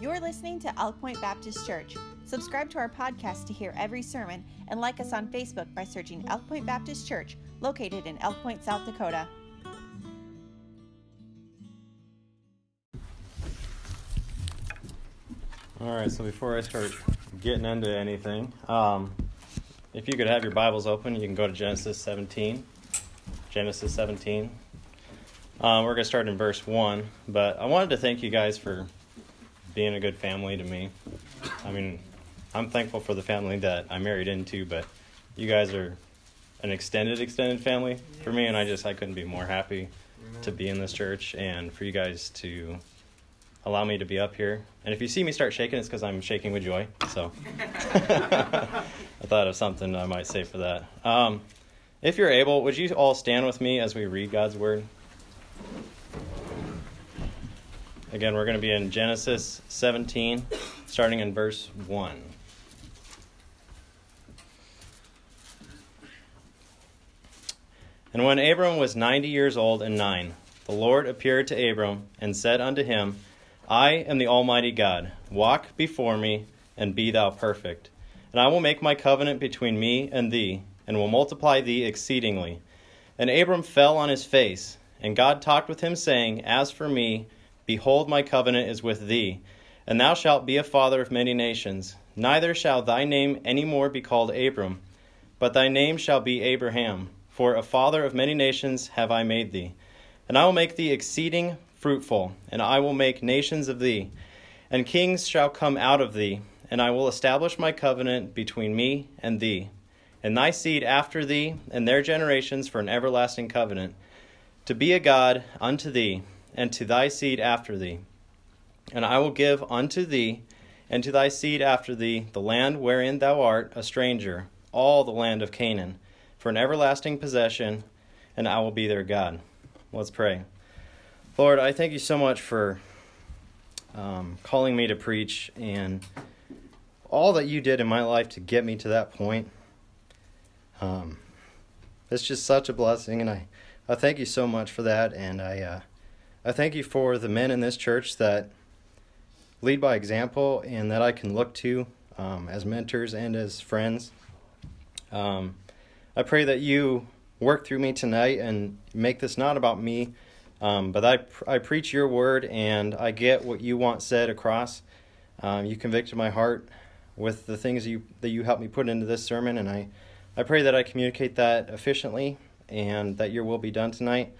You're listening to Elk Point Baptist Church. Subscribe to our podcast to hear every sermon and like us on Facebook by searching Elk Point Baptist Church, located in Elk Point, South Dakota. All right, so before I start getting into anything, um, if you could have your Bibles open, you can go to Genesis 17. Genesis 17. Um, we're going to start in verse 1, but I wanted to thank you guys for being a good family to me. I mean, I'm thankful for the family that I married into, but you guys are an extended, extended family for me, and I just I couldn't be more happy to be in this church and for you guys to allow me to be up here. And if you see me start shaking, it's because I'm shaking with joy. So I thought of something I might say for that. Um, if you're able, would you all stand with me as we read God's word? Again, we're going to be in Genesis 17, starting in verse 1. And when Abram was ninety years old and nine, the Lord appeared to Abram and said unto him, I am the Almighty God. Walk before me, and be thou perfect. And I will make my covenant between me and thee, and will multiply thee exceedingly. And Abram fell on his face, and God talked with him, saying, As for me, behold, my covenant is with thee, and thou shalt be a father of many nations. Neither shall thy name any more be called Abram, but thy name shall be Abraham, for a father of many nations have I made thee. And I will make thee exceeding fruitful, and I will make nations of thee, and kings shall come out of thee, and I will establish my covenant between me and thee, and thy seed after thee, and their generations for an everlasting covenant, to be a God unto thee, and to thy seed after thee. And I will give unto thee, and to thy seed after thee, the land wherein thou art a stranger, all the land of Canaan, for an everlasting possession, and I will be their God. Let's pray. Lord, I thank you so much for um, calling me to preach and all that you did in my life to get me to that point. Um, it's just such a blessing, and I, I thank you so much for that. And I, uh, I thank you for the men in this church that lead by example and that I can look to um, as mentors and as friends. Um, I pray that you work through me tonight and make this not about me um, but I, I preach your word and I get what you want said across. Um, you convicted my heart with the things you, that you helped me put into this sermon, and I, I pray that I communicate that efficiently and that your will be done tonight,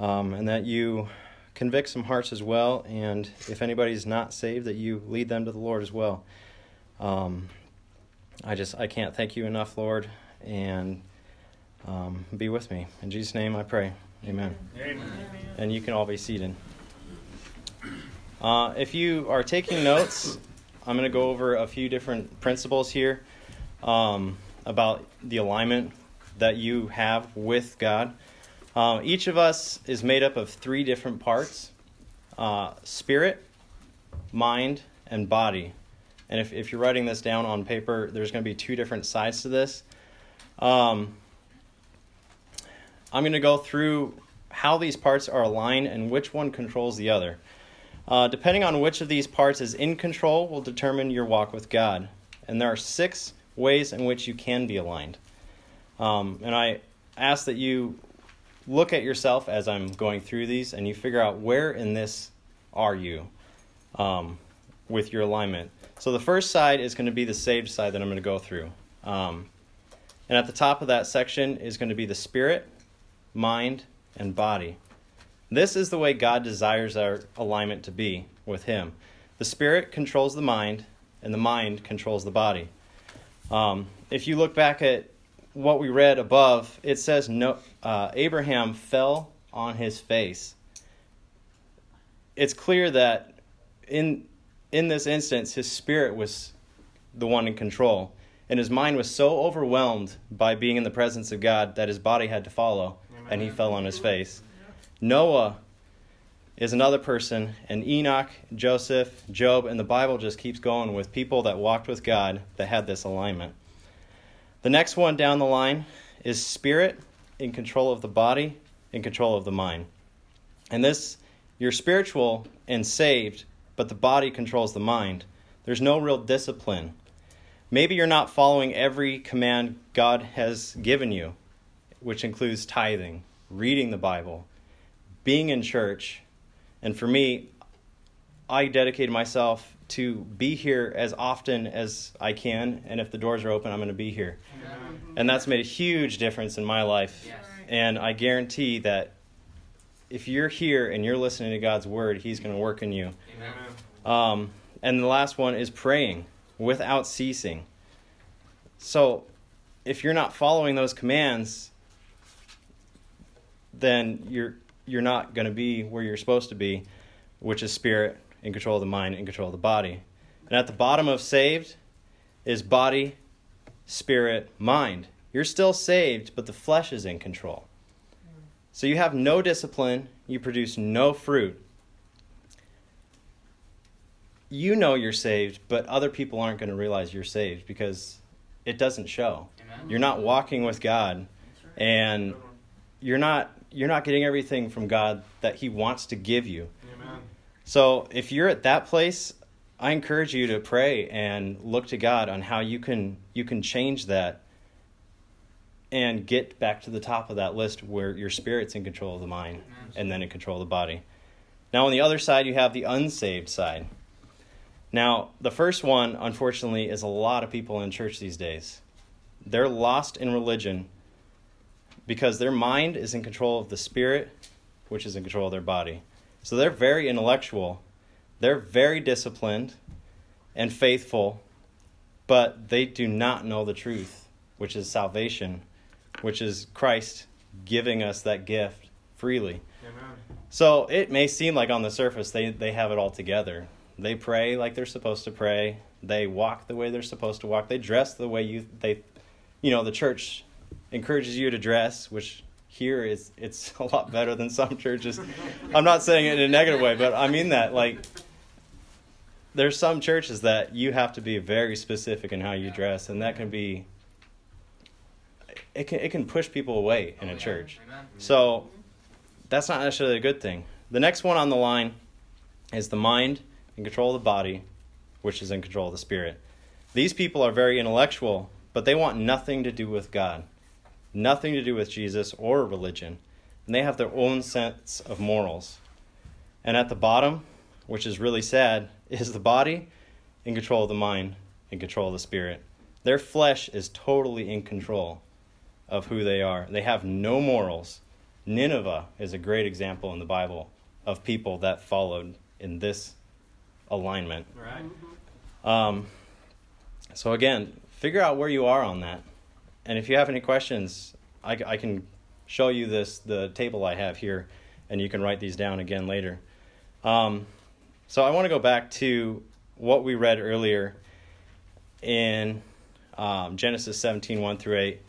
um, and that you convict some hearts as well. And if anybody's not saved, that you lead them to the Lord as well. Um, I just I can't thank you enough, Lord, and um, be with me in Jesus' name. I pray. Amen. Amen. And you can all be seated. Uh, if you are taking notes, I'm going to go over a few different principles here um, about the alignment that you have with God. Uh, each of us is made up of three different parts uh, spirit, mind, and body. And if, if you're writing this down on paper, there's going to be two different sides to this. Um, I'm going to go through how these parts are aligned and which one controls the other. Uh, depending on which of these parts is in control will determine your walk with God. And there are six ways in which you can be aligned. Um, and I ask that you look at yourself as I'm going through these and you figure out where in this are you um, with your alignment. So the first side is going to be the saved side that I'm going to go through. Um, and at the top of that section is going to be the spirit, mind, and body. This is the way God desires our alignment to be with Him. The spirit controls the mind, and the mind controls the body. Um, if you look back at what we read above, it says no, uh, Abraham fell on his face. It's clear that in in this instance, his spirit was the one in control, and his mind was so overwhelmed by being in the presence of God that his body had to follow and he fell on his face. Noah is another person, and Enoch, Joseph, Job, and the Bible just keeps going with people that walked with God that had this alignment. The next one down the line is spirit in control of the body, in control of the mind. And this, you're spiritual and saved, but the body controls the mind. There's no real discipline. Maybe you're not following every command God has given you, which includes tithing, reading the Bible, being in church. And for me, I dedicated myself to be here as often as I can, and if the doors are open, I'm going to be here. Amen. And that's made a huge difference in my life. Yes. And I guarantee that if you're here and you're listening to God's word, He's going to work in you. Um, and the last one is praying without ceasing. So, if you're not following those commands, then you're you're not going to be where you're supposed to be, which is spirit in control of the mind in control of the body. And at the bottom of saved is body, spirit, mind. You're still saved, but the flesh is in control. So you have no discipline, you produce no fruit. You know you're saved, but other people aren't going to realize you're saved because it doesn't show. Amen. You're not walking with God and you're not you're not getting everything from God that he wants to give you. So, if you're at that place, I encourage you to pray and look to God on how you can you can change that and get back to the top of that list where your spirit's in control of the mind and then in control of the body. Now, on the other side, you have the unsaved side. Now, the first one, unfortunately, is a lot of people in church these days. They're lost in religion because their mind is in control of the spirit, which is in control of their body. So they're very intellectual, they're very disciplined and faithful, but they do not know the truth, which is salvation which is Christ giving us that gift freely. Amen. So it may seem like on the surface they, they have it all together. They pray like they're supposed to pray. They walk the way they're supposed to walk. They dress the way you they you know, the church encourages you to dress, which here is it's a lot better than some churches. I'm not saying it in a negative way, but I mean that like there's some churches that you have to be very specific in how you dress and that can be it can it can push people away in a church. So that's not necessarily a good thing. The next one on the line is the mind in control of the body, which is in control of the spirit. These people are very intellectual, but they want nothing to do with God, nothing to do with Jesus or religion, and they have their own sense of morals. And at the bottom, which is really sad, is the body in control of the mind, in control of the spirit. Their flesh is totally in control of who they are. They have no morals. Nineveh is a great example in the Bible of people that followed in this alignment. Right. Um, so again, figure out where you are on that, and if you have any questions, I, I can show you this the table I have here, and you can write these down again later. Um, so I want to go back to what we read earlier in um, Genesis 17, 1 through 8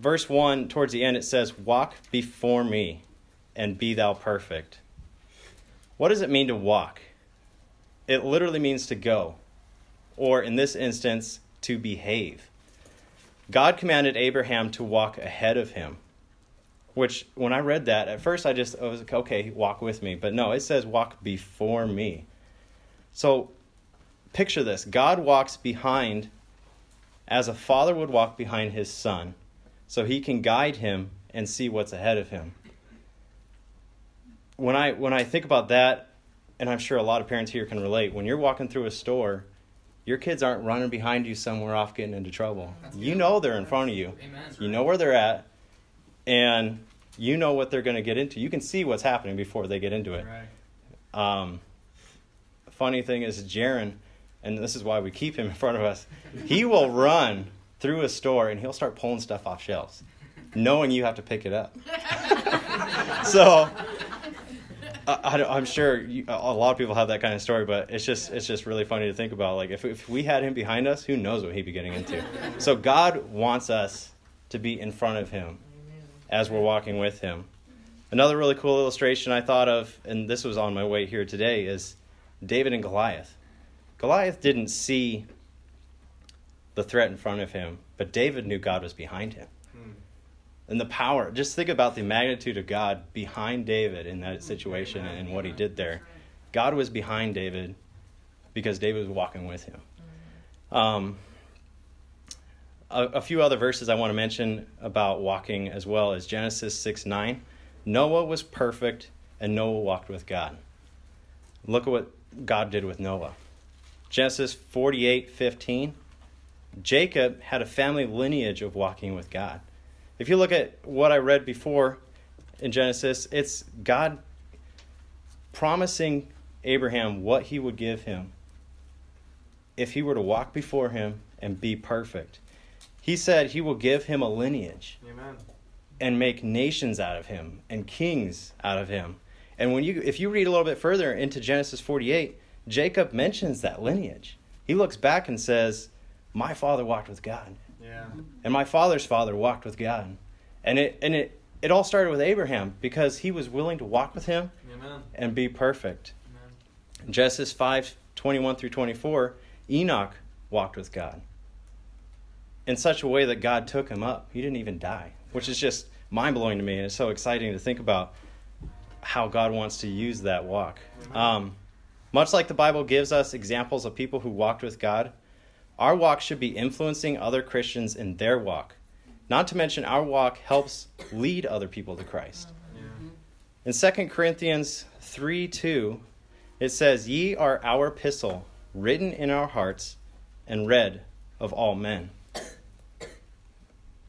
verse 1, towards the end, it says, Walk before me and be thou perfect. What does it mean to walk? It literally means to go, or in this instance, to behave. God commanded Abraham to walk ahead of him, which when I read that, at first I just I was like, okay, walk with me. But no, it says walk before me. So picture this God walks behind as a father would walk behind his son so he can guide him and see what's ahead of him. When I when I think about that, and I'm sure a lot of parents here can relate, when you're walking through a store, your kids aren't running behind you somewhere off getting into trouble. That's you good. know they're in front of you. Amen. You know where they're at, and you know what they're going to get into. You can see what's happening before they get into it. Right. Um, funny thing is, Jaron, and this is why we keep him in front of us. He will run through a store and he'll start pulling stuff off shelves, knowing you have to pick it up. so I, am sure you, a lot of people have that kind of story, but it's just it's just really funny to think about. Like if if we had him behind us, who knows what he'd be getting into? So God wants us to be in front of Him as we're walking with Him. Another really cool illustration I thought of, and this was on my way here today, is David and Goliath. Goliath didn't see the threat in front of him, but David knew God was behind him. And the power, just think about the magnitude of God behind David in that situation and what he did there. God was behind David because David was walking with him. Um, a, a, few other verses I want to mention about walking as well as Genesis 6 9. Noah was perfect and Noah walked with God. Look at what God did with Noah. Genesis 48 15. Jacob had a family lineage of walking with God. If you look at what I read before in Genesis, it's God promising Abraham what he would give him if he were to walk before him and be perfect. He said he will give him a lineage Amen. and make nations out of him and kings out of him. And when you if you read a little bit further into Genesis 48, Jacob mentions that lineage. He looks back and says, "My father walked with God." Yeah. And my father's father walked with God. And it and it it all started with Abraham because he was willing to walk with him Amen. and be perfect. Amen. Genesis 5 21 through 24, Enoch walked with God in such a way that God took him up. He didn't even die, which is just mind blowing to me. And it's so exciting to think about how God wants to use that walk. Um, much like the Bible gives us examples of people who walked with God, our walk should be influencing other Christians in their walk. Not to mention, our walk helps lead other people to Christ. In 2 Corinthians 3 2, it says, Ye are our epistle, written in our hearts and read of all men.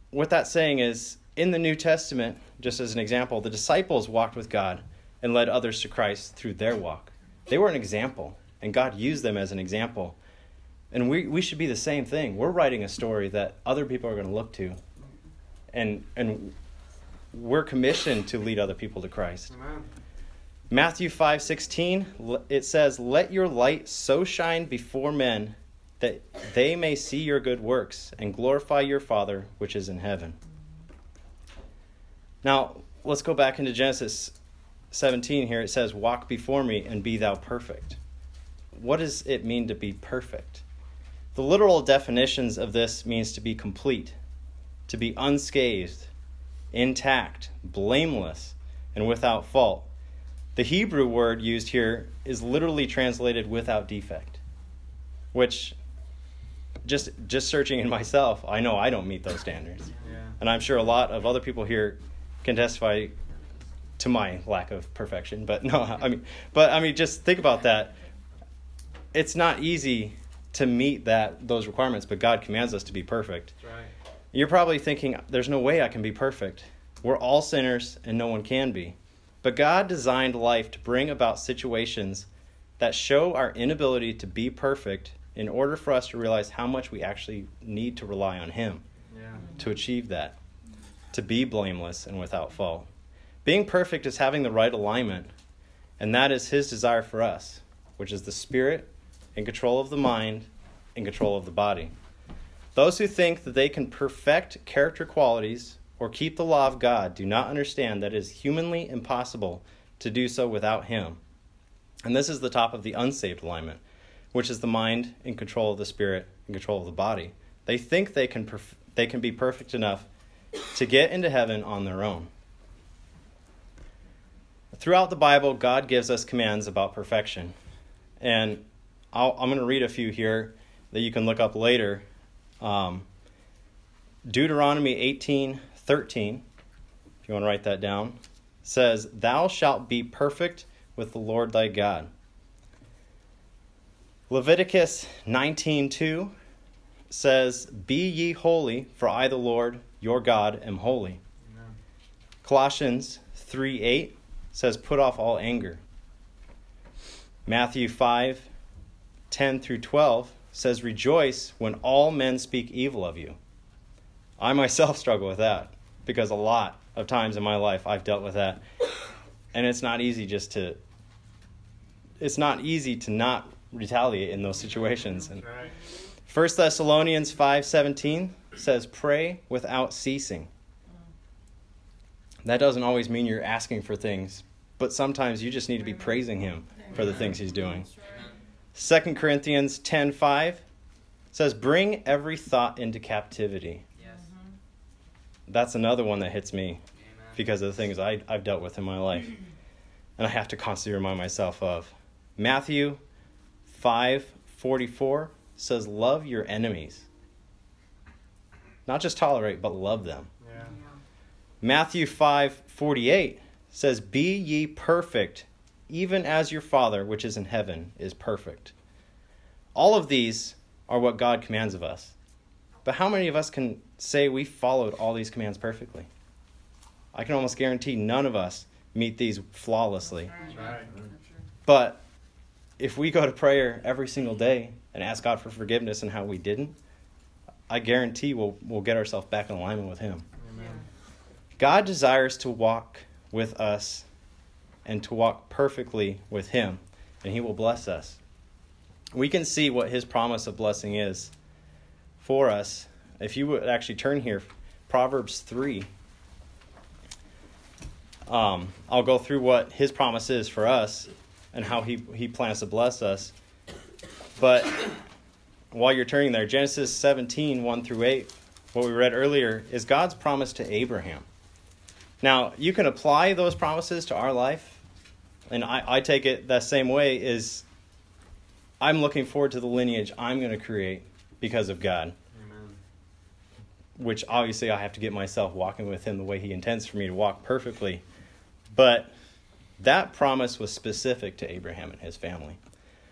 What that's saying is, in the New Testament, just as an example, the disciples walked with God and led others to Christ through their walk. They were an example, and God used them as an example. And we, we should be the same thing. We're writing a story that other people are going to look to. And, and we're commissioned to lead other people to Christ. Amen. Matthew 5:16 it says, "Let your light so shine before men that they may see your good works and glorify your Father which is in heaven." Now, let's go back into Genesis 17 here. It says, "Walk before me and be thou perfect." What does it mean to be perfect? The literal definitions of this means to be complete, to be unscathed, intact, blameless, and without fault. The Hebrew word used here is literally translated without defect, which just just searching in myself, I know I don't meet those standards. Yeah. And I'm sure a lot of other people here can testify to my lack of perfection, but no, I mean but I mean just think about that. It's not easy to meet that those requirements, but God commands us to be perfect. Right. You're probably thinking, there's no way I can be perfect. We're all sinners and no one can be. But God designed life to bring about situations that show our inability to be perfect in order for us to realize how much we actually need to rely on Him Yeah. to achieve that, to be blameless and without fault. Being perfect is having the right alignment, and that is His desire for us, which is the spirit in control of the mind, in control of the body. Those who think that they can perfect character qualities or keep the law of God do not understand that it is humanly impossible to do so without Him. And this is the top of the unsaved alignment, which is the mind in control of the spirit, in control of the body. They think they can, perf- they can be perfect enough to get into heaven on their own. Throughout the Bible, God gives us commands about perfection. And I'll, I'm going to read a few here that you can look up later. Um, Deuteronomy 18 13, if you want to write that down, says, Thou shalt be perfect with the Lord thy God. Leviticus 19 2 says, Be ye holy, for I, the Lord your God, am holy. Amen. Colossians 3 8 says, Put off all anger. Matthew 5 10 through 12 says, Rejoice when all men speak evil of you. I myself struggle with that because a lot of times in my life I've dealt with that. And it's not easy just to, it's not easy to not retaliate in those situations. And 1 Thessalonians 5:17 says pray without ceasing. That doesn't always mean you're asking for things, but sometimes you just need to be praising him for the things he's doing. 2 Corinthians 10:5 says bring every thought into captivity. Yes. Mm-hmm. That's another one that hits me Amen. because of the things I, I've dealt with in my life. And I have to constantly remind myself of. Matthew 5:44 says love your enemies. Not just tolerate, but love them. Yeah. Matthew 5:48 says be ye perfect even as your father which is in heaven is perfect. All of these are what God commands of us. But how many of us can say we followed all these commands perfectly? I can almost guarantee none of us meet these flawlessly. Right. But if we go to prayer every single day and ask God for forgiveness and how we didn't, I guarantee we'll, we'll get ourselves back in alignment with Him. Amen. God desires to walk with us and to walk perfectly with Him, and He will bless us. We can see what His promise of blessing is for us. If you would actually turn here, Proverbs 3. Um, I'll go through what His promise is for us and how He, he plans to bless us. But while you're turning there, Genesis 17, 1 through 8, what we read earlier, is God's promise to Abraham. Now, you can apply those promises to our life, and I, I take it that same way is I'm looking forward to the lineage I'm going to create because of God, Amen. which obviously I have to get myself walking with Him the way He intends for me to walk perfectly. But that promise was specific to Abraham and his family.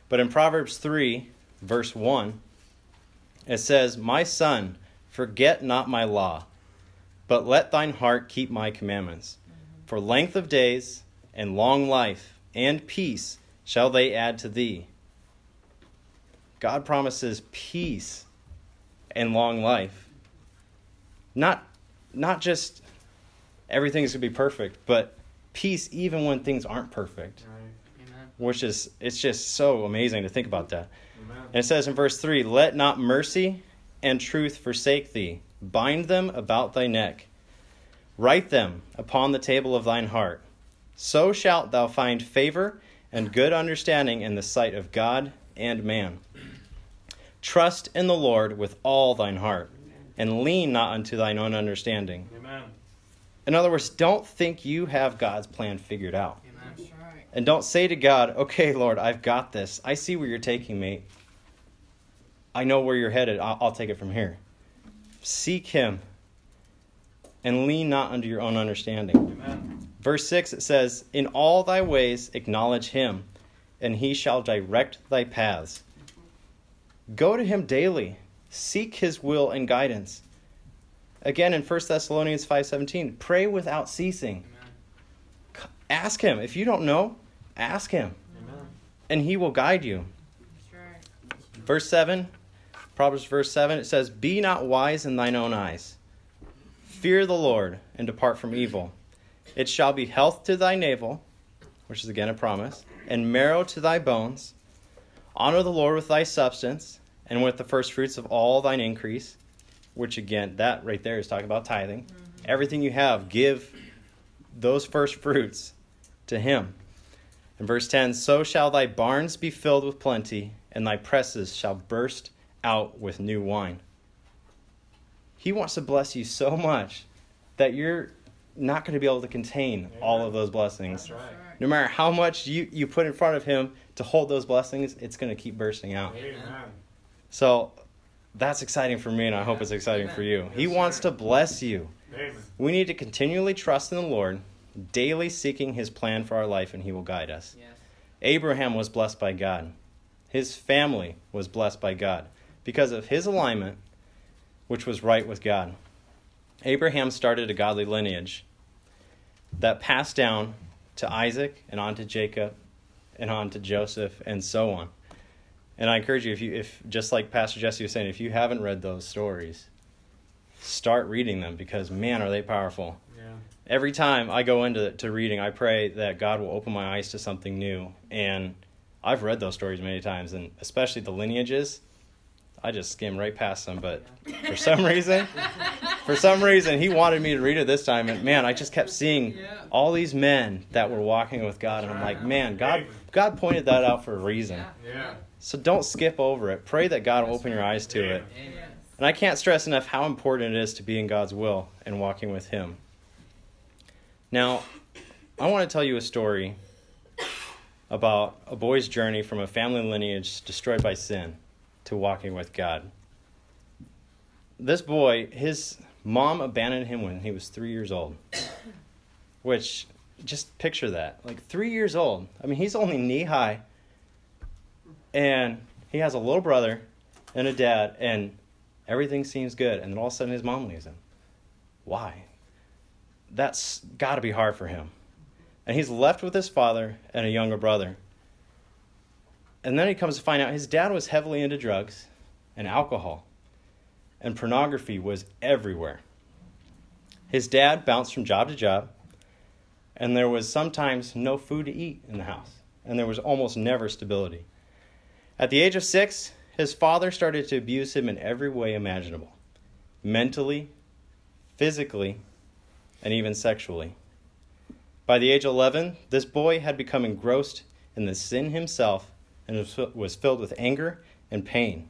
But in Proverbs 3, verse 1, it says, My son, forget not my law, but let thine heart keep my commandments. For length of days and long life and peace shall they add to thee. God promises peace and long life. Not, not just everything's going to be perfect, but peace even when things aren't perfect Right. Amen. which is it's just so amazing to think about that. Amen. And it says in verse 3, "Let not mercy and truth forsake thee; bind them about thy neck. Write them upon the table of thine heart. So shalt thou find favor and good understanding in the sight of God and man. Trust in the Lord with all thine heart, and lean not unto thine own understanding." Amen. In other words, don't think you have God's plan figured out. Amen. And don't say to God, okay, Lord, I've got this. I see where you're taking me. I know where you're headed. I'll, I'll take it from here. Seek Him and lean not unto your own understanding. Amen. Verse 6 it says, In all thy ways acknowledge Him, and He shall direct thy paths. Go to Him daily. Seek His will and guidance. Again in 1 Thessalonians 5:17, pray without ceasing. Amen. Ask Him. If you don't know, ask Him Amen. and he will guide you. Verse 7, Proverbs verse 7, it says, Be not wise in thine own eyes. Fear the Lord and depart from evil. It shall be health to thy navel, which is again a promise, and marrow to thy bones. Honor the Lord with thy substance and with the first fruits of all thine increase, which again, that right there is talking about tithing. Mm-hmm. Everything you have, give those first fruits to him. In verse 10, so shall thy barns be filled with plenty, and thy presses shall burst out with new wine. He wants to bless you so much that you're not going to be able to contain all of those blessings. That's right. No matter how much you, you put in front of him to hold those blessings, it's going to keep bursting out. Amen. So that's exciting for me, and I hope it's exciting for you. He wants sir. to bless you. Amen. We need to continually trust in the Lord, daily seeking his plan for our life, and he will guide us. Yes. Abraham was blessed by God. His family was blessed by God because of his alignment, which was right with God. Abraham started a godly lineage that passed down to Isaac and on to Jacob and on to Joseph and so on. And I encourage you, if you, if just like Pastor Jesse was saying, if you haven't read those stories, start reading them because man, are they powerful Yeah. every time I go into to reading, I pray that God will open my eyes to something new. And I've read those stories many times, and especially the lineages. I just skimmed right past them, but for some reason, for some reason, he wanted me to read it this time, and man, I just kept seeing all these men that were walking with God, and I'm like, man, God, God pointed that out for a reason. So don't skip over it. Pray that God will open your eyes to it. And I can't stress enough how important it is to be in God's will and walking with Him. Now, I want to tell you a story about a boy's journey from a family lineage destroyed by sin to walking with God. This boy, his mom abandoned him when he was three years old, which just picture that. Like three years old. I mean, he's only knee high, and he has a little brother and a dad, and everything seems good. And then all of a sudden, his mom leaves him. Why? That's got to be hard for him. And he's left with his father and a younger brother. And then he comes to find out his dad was heavily into drugs and alcohol, and pornography was everywhere. His dad bounced from job to job, and there was sometimes no food to eat in the house, and there was almost never stability. At the age of six, his father started to abuse him in every way imaginable mentally, physically, and even sexually. By the age of 11, this boy had become engrossed in the sin himself and was filled with anger and pain.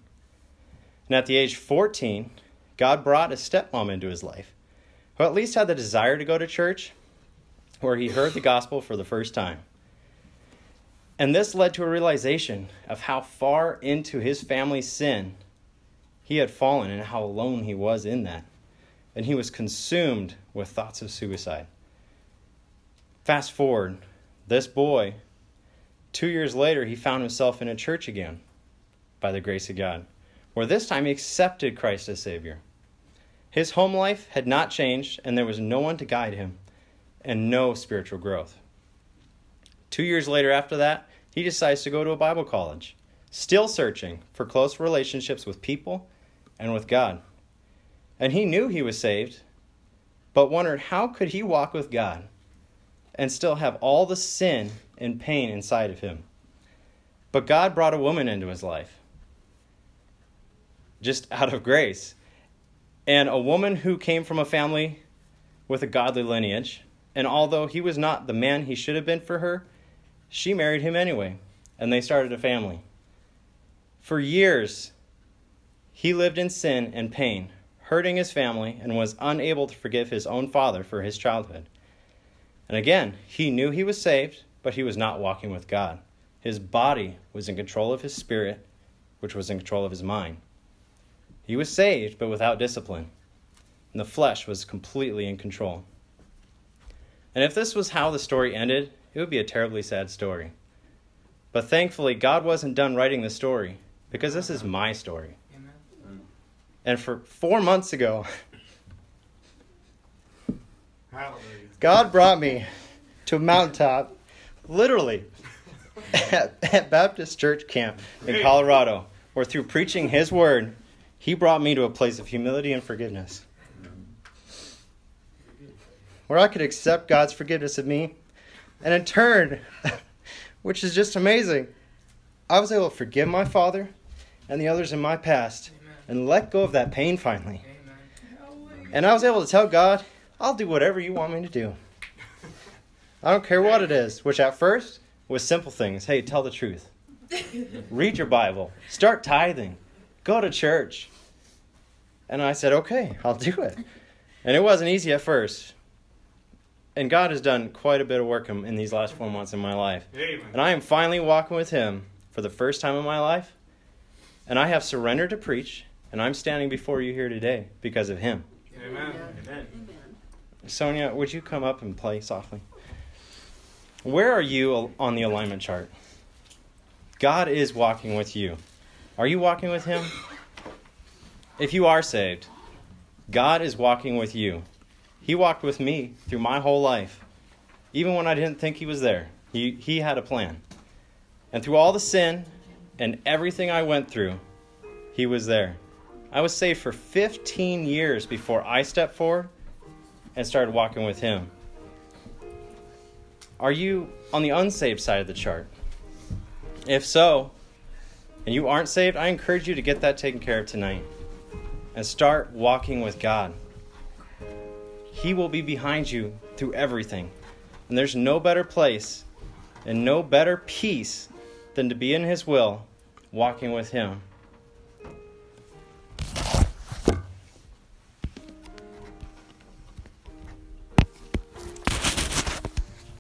And at the age of 14, God brought a stepmom into his life, who at least had the desire to go to church, where he heard the gospel for the first time. And this led to a realization of how far into his family's sin he had fallen and how alone he was in that. And he was consumed with thoughts of suicide. Fast forward, this boy, two years later, he found himself in a church again by the grace of God, where this time he accepted Christ as Savior. His home life had not changed, and there was no one to guide him and no spiritual growth. Two years later, after that, he decides to go to a Bible college, still searching for close relationships with people and with God. And he knew he was saved, but wondered how could he walk with God and still have all the sin and pain inside of him. But God brought a woman into his life, just out of grace. And a woman who came from a family with a godly lineage. And although he was not the man he should have been for her, she married him anyway, and they started a family. For years, he lived in sin and pain, hurting his family, and was unable to forgive his own father for his childhood. And again, he knew he was saved, but he was not walking with God. His body was in control of his spirit, which was in control of his mind. He was saved, but without discipline, and the flesh was completely in control. And if this was how the story ended, it would be a terribly sad story. But thankfully, God wasn't done writing the story because this is my story. Amen. And for four months ago, Hallelujah. God brought me to a mountaintop, literally, at, at Baptist Church Camp in Colorado, where through preaching His Word, He brought me to a place of humility and forgiveness. Where I could accept God's forgiveness of me and in turn, which is just amazing, I was able to forgive my father and the others in my past and let go of that pain finally. And I was able to tell God, I'll do whatever you want me to do. I don't care what it is, which at first was simple things. Hey, tell the truth. Read your Bible. Start tithing. Go to church. And I said, okay, I'll do it. And it wasn't easy at first. And God has done quite a bit of work in these last four months in my life. Amen. And I am finally walking with Him for the first time in my life. And I have surrendered to preach. And I'm standing before you here today because of Him. Amen. Amen. Sonia, would you come up and play softly? Where are you on the alignment chart? God is walking with you. Are you walking with Him? If you are saved, God is walking with you. He walked with me through my whole life. Even when I didn't think He was there, He, he had a plan. And through all the sin and everything I went through, He was there. I was saved for 15 years before I stepped forward and started walking with Him. Are you on the unsaved side of the chart? If so, and you aren't saved, I encourage you to get that taken care of tonight and start walking with God. He will be behind you through everything. And there's no better place and no better peace than to be in His will, walking with Him.